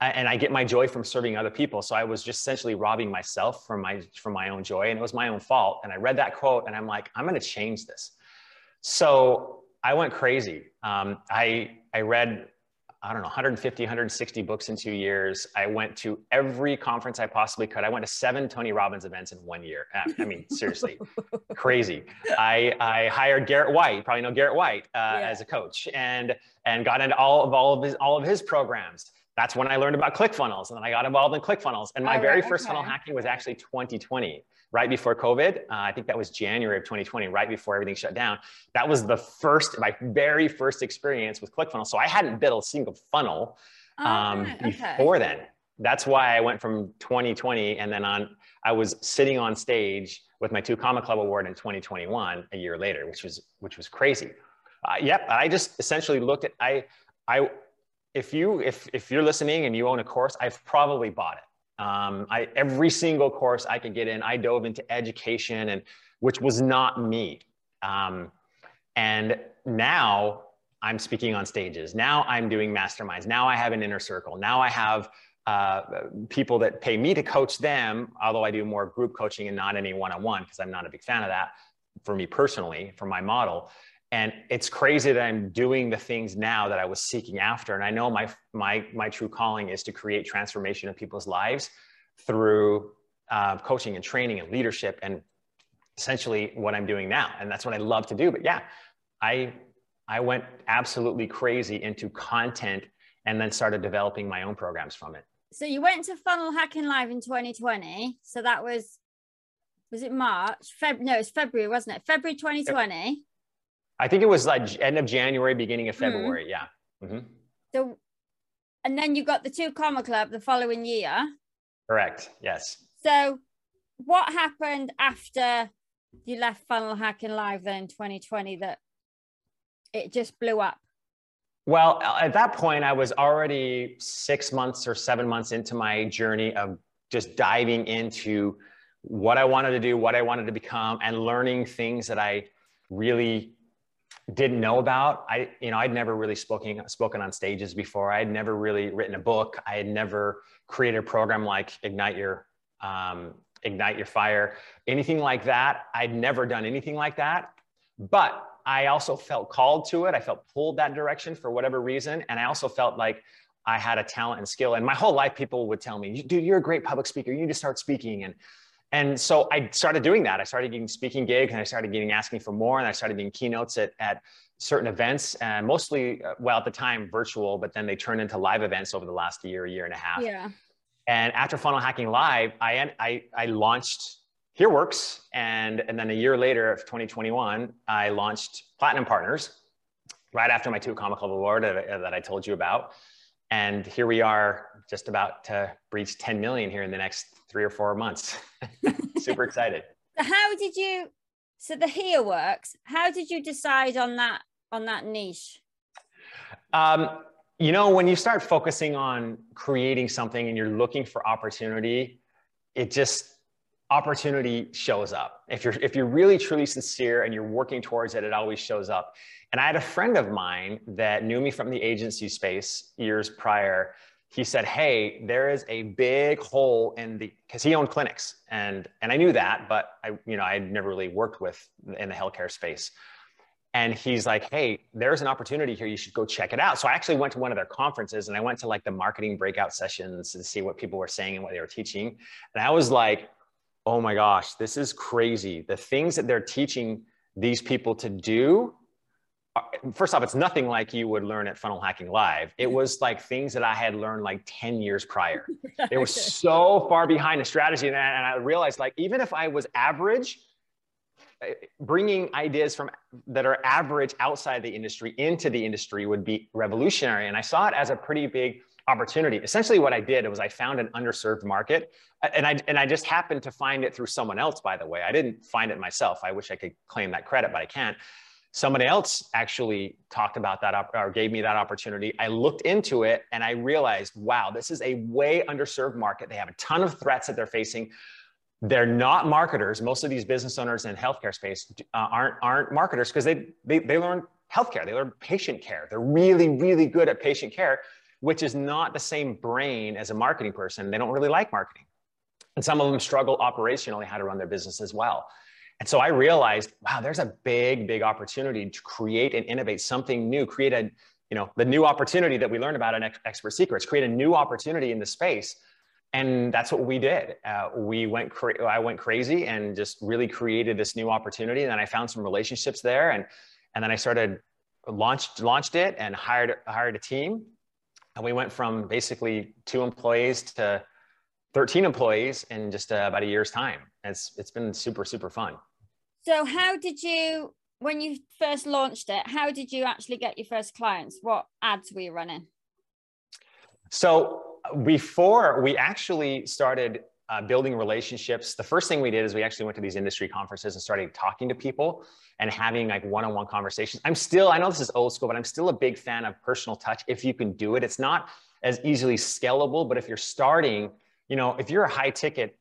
and I get my joy from serving other people. So I was just essentially robbing myself from my from my own joy, and it was my own fault. And I read that quote, and I'm like, I'm going to change this. So I went crazy. Um, I I read I don't know 150 160 books in two years. I went to every conference I possibly could. I went to seven Tony Robbins events in one year. I mean, seriously, crazy. I I hired Garrett White. You probably know Garrett White uh, yeah. as a coach, and and got into all of all of his all of his programs that's when I learned about ClickFunnels. And then I got involved in ClickFunnels. And my oh, very first funnel hacking was actually 2020, right before COVID. Uh, I think that was January of 2020, right before everything shut down. That was the first, my very first experience with ClickFunnels. So I hadn't built a single funnel oh, um, okay. before then. That's why I went from 2020 and then on, I was sitting on stage with my two Comma Club award in 2021, a year later, which was, which was crazy. Uh, yep. I just essentially looked at, I, I, if you if if you're listening and you own a course, I've probably bought it. Um, I every single course I could get in, I dove into education and which was not me. Um, and now I'm speaking on stages. Now I'm doing masterminds. Now I have an inner circle. Now I have uh, people that pay me to coach them, although I do more group coaching and not any one-on-one because I'm not a big fan of that for me personally, for my model and it's crazy that i'm doing the things now that i was seeking after. And i know my my my true calling is to create transformation in people's lives through uh, coaching and training and leadership and essentially what i'm doing now. And that's what i love to do. But yeah i i went absolutely crazy into content and then started developing my own programs from it. So you went to funnel hacking live in 2020 so that was was it march? Feb- no it's february wasn't it? February 2020 I think it was like end of January, beginning of hmm. February. Mm. Yeah. Mm-hmm. So, and then you got the two comma club the following year. Correct. Yes. So, what happened after you left Funnel Hacking Live then in 2020 that it just blew up? Well, at that point, I was already six months or seven months into my journey of just diving into what I wanted to do, what I wanted to become, and learning things that I really didn't know about. I, you know, I'd never really spoken spoken on stages before. I had never really written a book. I had never created a program like Ignite Your um, Ignite Your Fire, anything like that. I'd never done anything like that. But I also felt called to it. I felt pulled that direction for whatever reason, and I also felt like I had a talent and skill. And my whole life, people would tell me, "Dude, you're a great public speaker. You need to start speaking." And and so I started doing that. I started getting speaking gigs and I started getting asking for more and I started doing keynotes at, at certain events and mostly, uh, well, at the time virtual, but then they turned into live events over the last year, year and a half. Yeah. And after Funnel Hacking Live, I, I, I launched HereWorks. And, and then a year later of 2021, I launched Platinum Partners right after my two Comma Club award that, that I told you about. And here we are just about to breach 10 million here in the next three or four months. Super excited. How did you? So the here works. How did you decide on that on that niche? Um, you know, when you start focusing on creating something and you're looking for opportunity, it just opportunity shows up. If you're if you're really truly sincere and you're working towards it, it always shows up. And I had a friend of mine that knew me from the agency space years prior. He said, "Hey, there is a big hole in the because he owned clinics, and and I knew that, but I you know I had never really worked with in the healthcare space." And he's like, "Hey, there's an opportunity here. You should go check it out." So I actually went to one of their conferences, and I went to like the marketing breakout sessions to see what people were saying and what they were teaching. And I was like, "Oh my gosh, this is crazy! The things that they're teaching these people to do first off, it's nothing like you would learn at Funnel Hacking Live. It was like things that I had learned like 10 years prior. They were so far behind the strategy. And I realized like, even if I was average, eh, bringing ideas from that are average outside the industry into the industry would be revolutionary. And I saw it as a pretty big opportunity. Essentially what I did was I found an underserved market and I, and I just happened to find it through someone else, by the way. I didn't find it myself. I wish I could claim that credit, but I can't somebody else actually talked about that or gave me that opportunity. I looked into it and I realized, wow, this is a way underserved market. They have a ton of threats that they're facing. They're not marketers. Most of these business owners in healthcare space uh, aren't aren't marketers because they, they they learn healthcare. They learn patient care. They're really really good at patient care, which is not the same brain as a marketing person. They don't really like marketing, and some of them struggle operationally how to run their business as well. And so I realized, wow, there's a big, big opportunity to create and innovate something new, create a, you know, the new opportunity that we learned about in Expert Secrets, create a new opportunity in the space. And that's what we did. Uh, we went, cra- I went crazy and just really created this new opportunity. And then I found some relationships there, and and then I started launched launched it and hired hired a team. And we went from basically two employees to 13 employees in just uh, about a year's time. It's it's been super super fun. So, how did you, when you first launched it, how did you actually get your first clients? What ads were you running? So, before we actually started uh, building relationships, the first thing we did is we actually went to these industry conferences and started talking to people and having like one-on-one conversations. I'm still, I know this is old school, but I'm still a big fan of personal touch. If you can do it, it's not as easily scalable, but if you're starting, you know, if you're a high ticket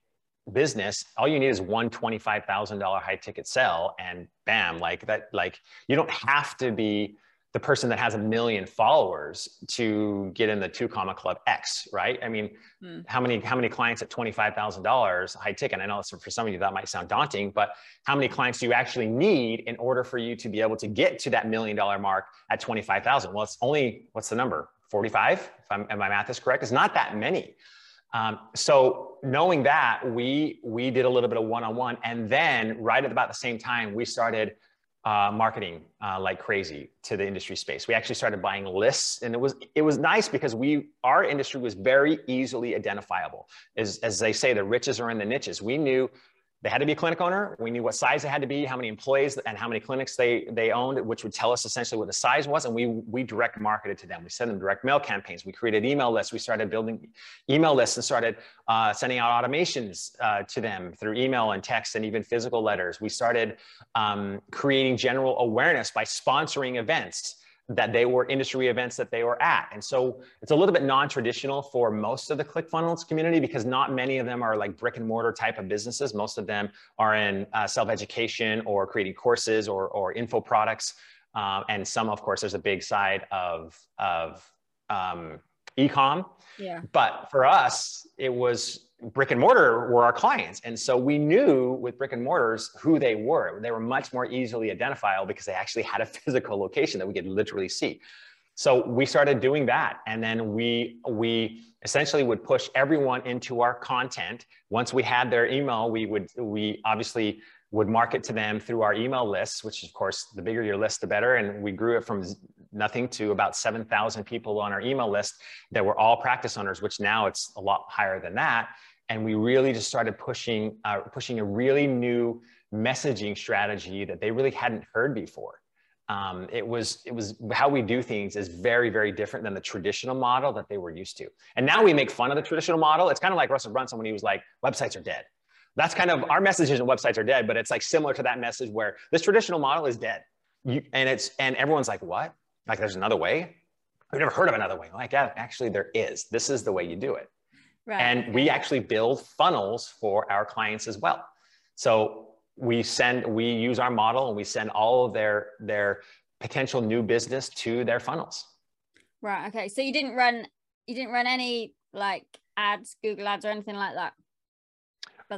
business, all you need is one $25,000 high ticket sell and bam, like that, like you don't have to be the person that has a million followers to get in the two comma club X, right? I mean, mm. how many, how many clients at $25,000 high ticket? I know for some of you that might sound daunting, but how many clients do you actually need in order for you to be able to get to that million dollar mark at 25,000? Well, it's only, what's the number? 45, if, I'm, if my math is correct, it's not that many. Um, so knowing that, we we did a little bit of one-on-one, and then right at about the same time, we started uh, marketing uh, like crazy to the industry space. We actually started buying lists, and it was it was nice because we our industry was very easily identifiable. As as they say, the riches are in the niches. We knew they had to be a clinic owner. We knew what size they had to be, how many employees and how many clinics they, they owned, which would tell us essentially what the size was. And we, we direct marketed to them. We sent them direct mail campaigns. We created email lists. We started building email lists and started uh, sending out automations uh, to them through email and text and even physical letters. We started um, creating general awareness by sponsoring events that they were industry events that they were at. And so it's a little bit non-traditional for most of the ClickFunnels community because not many of them are like brick and mortar type of businesses. Most of them are in uh, self-education or creating courses or, or info products. Um, and some, of course, there's a big side of, of um, e-com. Yeah. But for us, it was brick and mortar were our clients. And so we knew with brick and mortars who they were. They were much more easily identifiable because they actually had a physical location that we could literally see. So we started doing that. And then we, we essentially would push everyone into our content. Once we had their email, we would, we obviously would market to them through our email lists, which of course, the bigger your list, the better. And we grew it from nothing to about 7,000 people on our email list that were all practice owners, which now it's a lot higher than that and we really just started pushing uh, pushing a really new messaging strategy that they really hadn't heard before. Um, it was it was how we do things is very very different than the traditional model that they were used to. And now we make fun of the traditional model. It's kind of like Russell Brunson when he was like, "Websites are dead." That's kind of our message isn't websites are dead, but it's like similar to that message where this traditional model is dead. You, and it's and everyone's like, "What? Like there's another way?" I've never heard of another way. Like, yeah, actually, there is. This is the way you do it. Right. And we actually build funnels for our clients as well. So we send, we use our model and we send all of their their potential new business to their funnels. Right. Okay. So you didn't run you didn't run any like ads, Google ads or anything like that?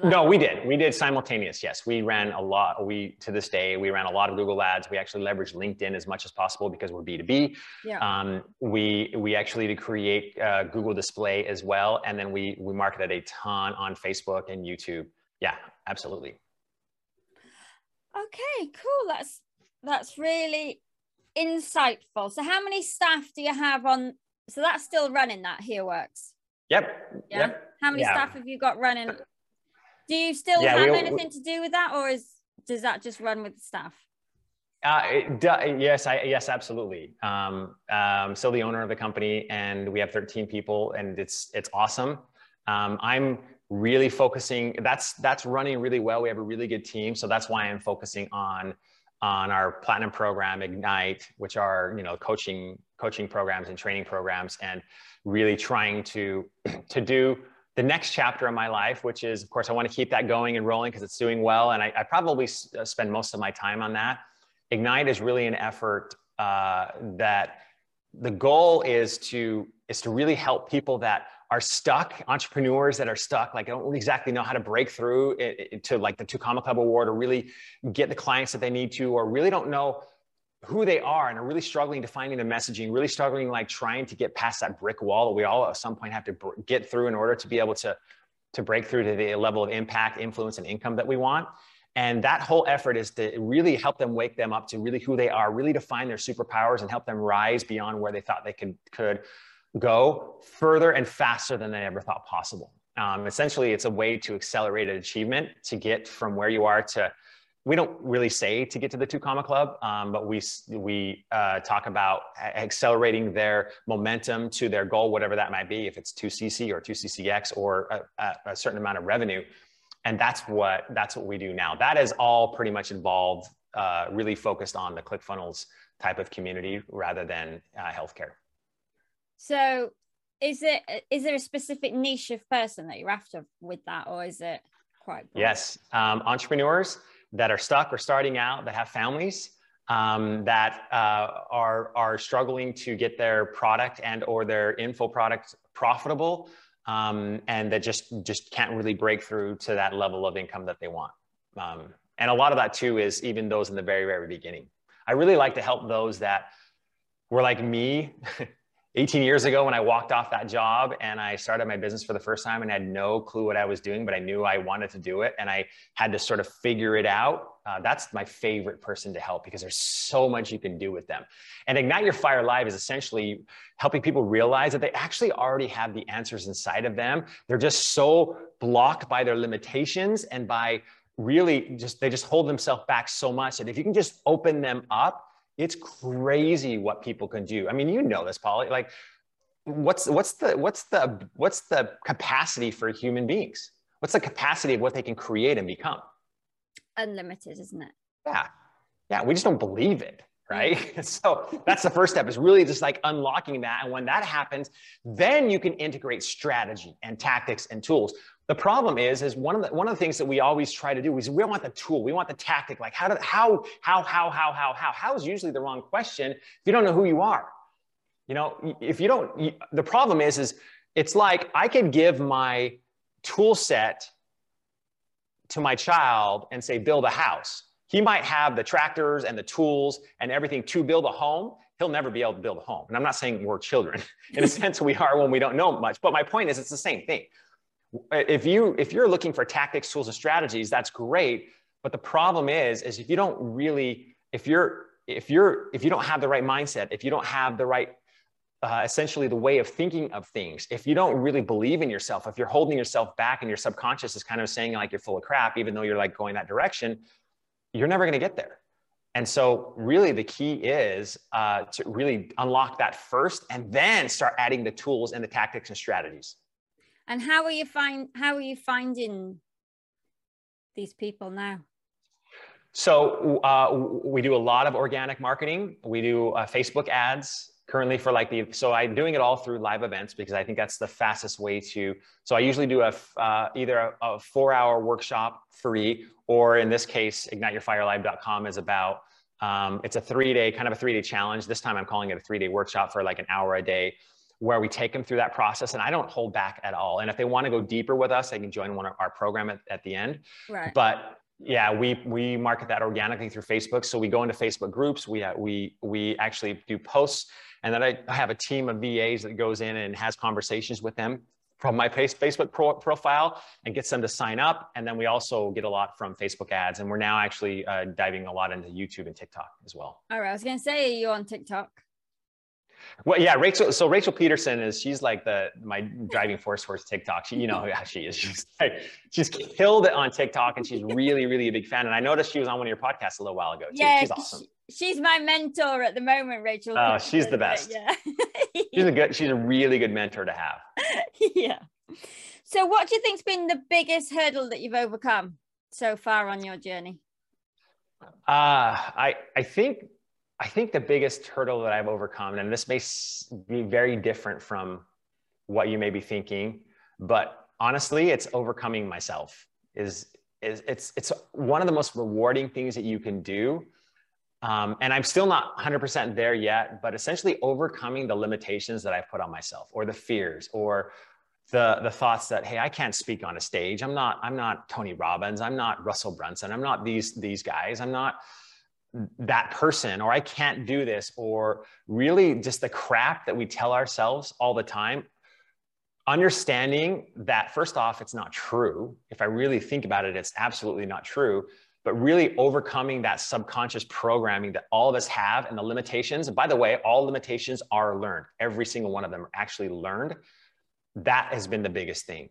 No, we did. We did simultaneous. Yes, we ran a lot. We to this day we ran a lot of Google Ads. We actually leveraged LinkedIn as much as possible because we're B two B. Yeah. Um, we we actually did create uh, Google Display as well, and then we we marketed a ton on Facebook and YouTube. Yeah, absolutely. Okay, cool. That's that's really insightful. So, how many staff do you have on? So that's still running. That here works. Yep. Yeah. Yep. How many yeah. staff have you got running? Do you still yeah, have we, anything we, to do with that, or is does that just run with the staff? Uh, it, yes, I, yes, absolutely. Um, um, still the owner of the company, and we have 13 people, and it's it's awesome. Um, I'm really focusing. That's that's running really well. We have a really good team, so that's why I'm focusing on on our platinum program, Ignite, which are you know coaching coaching programs and training programs, and really trying to to do the next chapter of my life, which is, of course, I want to keep that going and rolling because it's doing well. And I, I probably s- uh, spend most of my time on that. Ignite is really an effort uh, that the goal is to is to really help people that are stuck, entrepreneurs that are stuck, like don't exactly know how to break through it, it, to like the Two Comma Club Award or really get the clients that they need to, or really don't know who they are and are really struggling to finding the messaging, really struggling like trying to get past that brick wall that we all at some point have to get through in order to be able to to break through to the level of impact, influence, and income that we want. And that whole effort is to really help them wake them up to really who they are, really define their superpowers and help them rise beyond where they thought they could could go further and faster than they ever thought possible. Um, essentially, it's a way to accelerate achievement to get from where you are to we don't really say to get to the two comma club, um, but we we uh, talk about accelerating their momentum to their goal, whatever that might be, if it's two CC or two CCX or a, a, certain amount of revenue, and that's what that's what we do now. That is all pretty much involved, uh, really focused on the ClickFunnels type of community rather than uh, healthcare. So, is it is there a specific niche of person that you're after with that, or is it quite? Broad? Yes, um, entrepreneurs that are stuck or starting out, that have families, um, that uh, are, are struggling to get their product and or their info product profitable um, and that just, just can't really break through to that level of income that they want. Um, and a lot of that too is even those in the very, very beginning. I really like to help those that were like me 18 years ago when I walked off that job and I started my business for the first time and had no clue what I was doing, but I knew I wanted to do it and I had to sort of figure it out. Uh, that's my favorite person to help because there's so much you can do with them. And Ignite Your Fire Live is essentially helping people realize that they actually already have the answers inside of them. They're just so blocked by their limitations and by really just, they just hold themselves back so much that if you can just open them up, it's crazy what people can do. I mean, you know this, Polly. Like, what's what's the what's the what's the capacity for human beings? What's the capacity of what they can create and become? Unlimited, isn't it? Yeah, yeah. We just don't believe it, right? Mm-hmm. so that's the first step. Is really just like unlocking that, and when that happens, then you can integrate strategy and tactics and tools. The problem is, is one of the one of the things that we always try to do is we want the tool, we want the tactic. Like how do how how how how how how how is usually the wrong question if you don't know who you are. You know, if you don't, you, the problem is, is it's like I could give my tool set to my child and say build a house. He might have the tractors and the tools and everything to build a home. He'll never be able to build a home. And I'm not saying we're children. In a sense, we are when we don't know much. But my point is, it's the same thing if you if you're looking for tactics tools and strategies that's great. But the problem is is if you don't really if you're if you're if you don't have the right mindset if you don't have the right uh, essentially the way of thinking of things if you don't really believe in yourself if you're holding yourself back and your subconscious is kind of saying like you're full of crap even though you're like going that direction you're never going to get there. And so really the key is uh, to really unlock that first and then start adding the tools and the tactics and strategies and how are you find how are you finding these people now? So uh, we do a lot of organic marketing. We do uh, Facebook ads currently for like the so i'm doing it all through live events because i think that's the fastest way to so i usually do a uh, either a, a, four hour workshop free or in this case igniteyourfirelive.com is about um, it's a three day kind of a three day challenge this time i'm calling it a three day workshop for like an hour a day where we take them through that process and i don't hold back at all and if they want to go deeper with us they can join one of our program at, at the end right. but yeah, we we market that organically through Facebook. So we go into Facebook groups. We we we actually do posts and then I, have a team of VAs that goes in and has conversations with them from my Facebook pro- profile and gets them to sign up. And then we also get a lot from Facebook ads. And we're now actually uh, diving a lot into YouTube and TikTok as well. All right. I was going to say, are you on TikTok? Well, yeah, Rachel. So Rachel Pedersen is she's like the my driving force for TikTok. She, you know how she is. She's like she's killed it on TikTok, and she's really, really a big fan. And I noticed she was on one of your podcasts a little while ago too. Yeah, she's awesome. she's my mentor at the moment, Rachel. Oh, she's the best. Yeah, she's a good. She's a really good mentor to have. yeah. So, what do you think's been the biggest hurdle that you've overcome so far on your journey? Uh, I I think I think the biggest hurdle that I've overcome, and this may be very different from what you may be thinking, but honestly, it's overcoming myself. Is is it's it's one of the most rewarding things that you can do. Um, and I'm still not 100% there yet, but essentially overcoming the limitations that I've put on myself, or the fears, or the the thoughts that hey, I can't speak on a stage. I'm not I'm not Tony Robbins. I'm not Russell Brunson. I'm not these these guys. I'm not that person or I can't do this or really just the crap that we tell ourselves all the time understanding that first off it's not true. If I really think about it it's absolutely not true. But really overcoming that subconscious programming that all of us have and the limitations and by the way all limitations are learned. Every single one of them are actually learned. That has been the biggest thing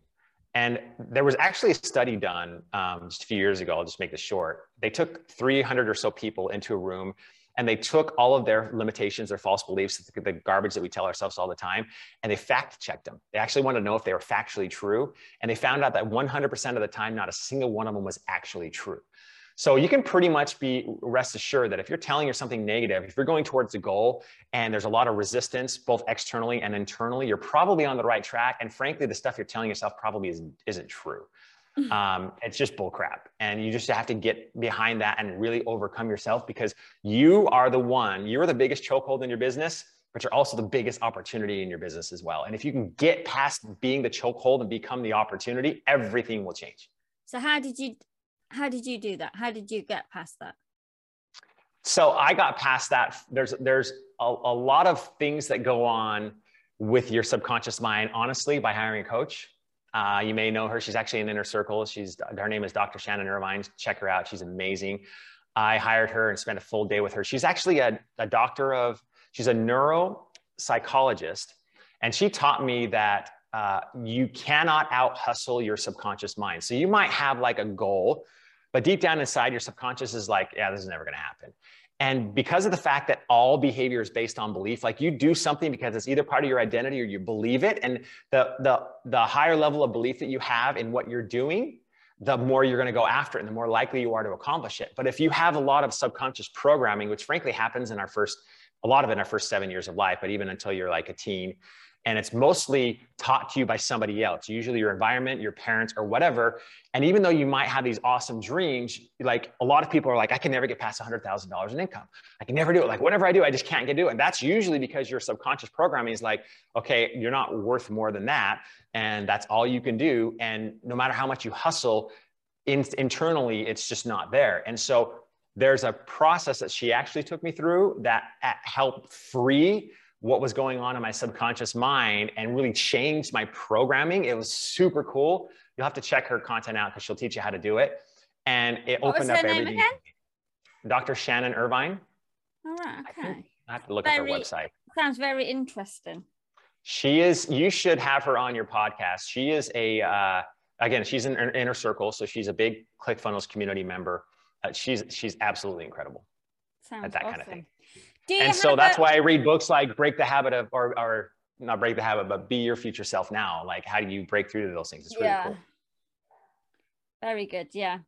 and there was actually a study done um, just a few years ago. I'll just make this short. They took 300 or so people into a room and they took all of their limitations, their false beliefs, the garbage that we tell ourselves all the time, and they fact checked them. They actually wanted to know if they were factually true. And they found out that 100% of the time, not a single one of them was actually true. So you can pretty much be rest assured that if you're telling yourself something negative, if you're going towards a goal and there's a lot of resistance, both externally and internally, you're probably on the right track. And frankly, the stuff you're telling yourself probably isn't, isn't true. Mm-hmm. Um, it's just bullcrap. And you just have to get behind that and really overcome yourself because you are the one, you're the biggest chokehold in your business, but you're also the biggest opportunity in your business as well. And if you can get past being the chokehold and become the opportunity, everything will change. So how did you how did you do that? How did you get past that? So I got past that. There's there's a, a lot of things that go on with your subconscious mind, honestly, by hiring a coach. Uh, you may know her. She's actually in Inner Circle. She's her name is Dr. Shannon Irvine. Check her out. She's amazing. I hired her and spent a full day with her. She's actually a, a doctor of. She's a neuropsychologist, and she taught me that uh, you cannot out hustle your subconscious mind. So you might have like a goal but deep down inside, your subconscious is like, yeah, this is never going to happen. And because of the fact that all behavior is based on belief, like you do something because it's either part of your identity or you believe it. And the, the, the higher level of belief that you have in what you're doing, the more you're going to go after it and the more likely you are to accomplish it. But if you have a lot of subconscious programming, which frankly happens in our first, a lot of it in our first seven years of life, but even until you're like a teen, and it's mostly taught to you by somebody else. Usually your environment your parents or whatever. And even though you might have these awesome dreams like a lot of people are like i can never get past $100000 in income. I can never do it. Like whatever i do i just can't get do it. And that's usually because your subconscious programming is like okay you're not worth more than that and that's all you can do. And no matter how much you hustle in, internally it's just not there. And so there's a process that she actually took me through that helped free what was going on in my subconscious mind and really changed my programming. It was super cool. You'll have to check her content out because she'll teach you how to do it. And it what opened up everything. Again? Dr. Shannon Irvine. All right. Okay. I have to look very, at her website. Sounds very interesting. She is, you should have her on your podcast. She is a, uh, again, she's in inner circle. So she's a big ClickFunnels community member. Uh, she's, she's absolutely incredible Sounds at that awesome. kind of thing and so that's a- why I read books like Break the Habit of, or, or not break the habit, but be your future self now. Like, how do you break through to those things? It's really yeah. cool. Very good. Yeah.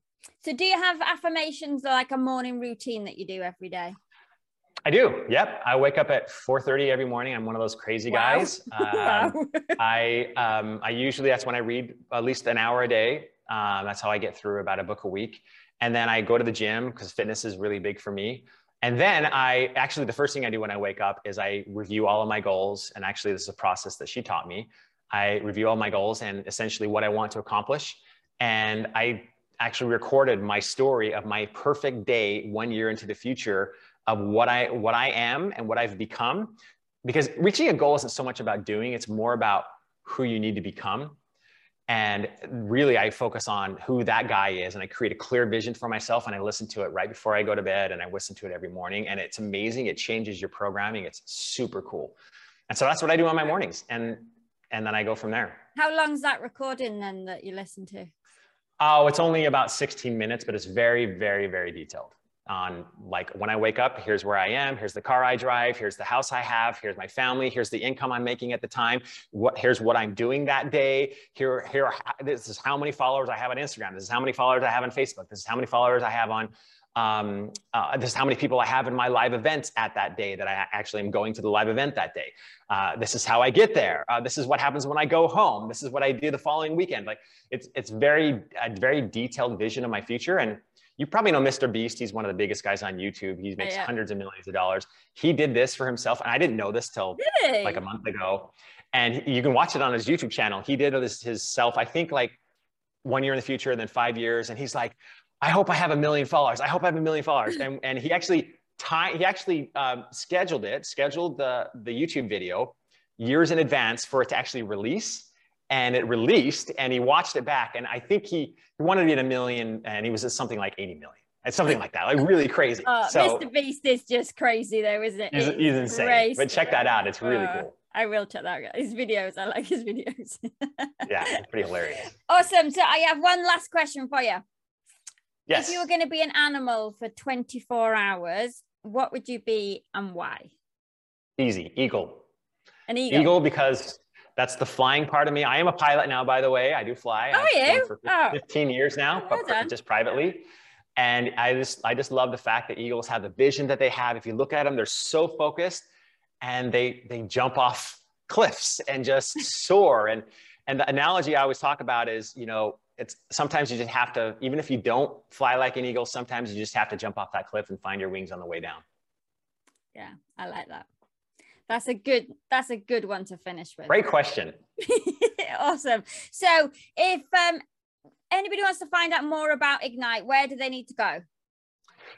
So, do you have affirmations or like a morning routine that you do every day? I do. Yep. I wake up at 4:30 every morning. I'm one of those crazy wow. guys. wow. Um, I um, I usually that's when I read at least an hour a day. Um, that's how I get through about a book a week. And then I go to the gym because fitness is really big for me. And then I actually the first thing I do when I wake up is I review all of my goals. And actually, this is a process that she taught me. I review all my goals and essentially what I want to accomplish. And I actually recorded my story of my perfect day one year into the future of what I what I am and what I've become. Because reaching a goal isn't so much about doing, it's more about who you need to become. And really, I focus on who that guy is, and I create a clear vision for myself. And I listen to it right before I go to bed, and I listen to it every morning. And it's amazing. It changes your programming. It's super cool. And so that's what I do on my mornings, and and then I go from there. How long's that recording then that you listen to? Oh, it's only about 16 minutes, but it's very, very, very detailed on like when I wake up, here's where I am, here's the car I drive, here's the house I have, here's my family, here's the income I'm making at the time, what here's what I'm doing that day. Here, here, this is how many followers I have on Instagram. This is how many followers I have on Facebook. This is how many followers I have on um, uh, this is how many people I have in my live events at that day that I actually am going to the live event that day. Uh, this is how I get there. Uh, this is what happens when I go home. This is what I do the following weekend. Like it's it's very a very detailed vision of my future and you probably know Mr. Beast. He's one of the biggest guys on YouTube. He makes yeah. hundreds of millions of dollars. He did this for himself, and I didn't know this till really? like a month ago. And you can watch it on his YouTube channel. He did this himself. I think like one year in the future, and then five years. And he's like, I hope I have a million followers. I hope I have a million followers. And and he actually time he actually um, scheduled it, scheduled the the YouTube video years in advance for it to actually release and it released and he watched it back and i think he, he wanted to be at a million and he was at something like 80 million it's something like that like really crazy uh, so, mr beast is just crazy though isn't it he's, he's insane crazy. but check that out it's really uh, cool I will check that out. His videos, I like his videos. yeah, it's pretty hilarious. Awesome. So I have one last question for you. Yes. If you were going to be an animal for 24 hours, what would you be and why? Easy. Eagle. An eagle. Eagle because that's the flying part of me. I am a pilot now, by the way. I do fly. Oh, you? For 15 oh. years now, well but just privately. And I just, I just love the fact that eagles have the vision that they have. If you look at them, they're so focused, and they they jump off cliffs and just soar. And and the analogy I always talk about is, you know, it's sometimes you just have to, even if you don't fly like an eagle, sometimes you just have to jump off that cliff and find your wings on the way down. Yeah, I like that. That's a good that's a good one to finish with. Great question. awesome. So if um anybody wants to find out more about Ignite, where do they need to go?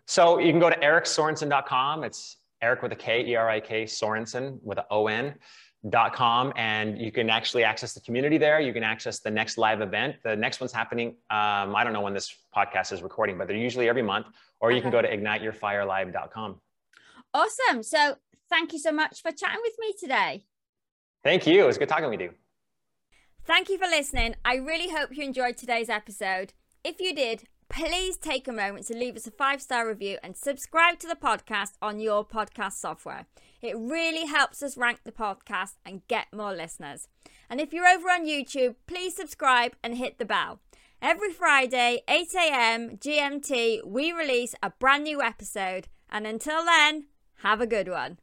So you can go to eriksorenson.com. It's Erik with a K, E-R-I-K, Sorenson with an O-N. Dot com and you can actually access the community there. You can access the next live event. The next one's happening. Um, I don't know when this podcast is recording, but they're usually every month. Or you okay. can go to igniteyourfirelive.com. Awesome. So thank you so much for chatting with me today. Thank you. It was good talking with you. Thank you for listening. I really hope you enjoyed today's episode. If you did, please take a moment to leave us a five star review and subscribe to the podcast on your podcast software. It really helps us rank the podcast and get more listeners. And if you're over on YouTube, please subscribe and hit the bell. Every Friday, 8 a.m. GMT, we release a brand new episode. And until then, have a good one.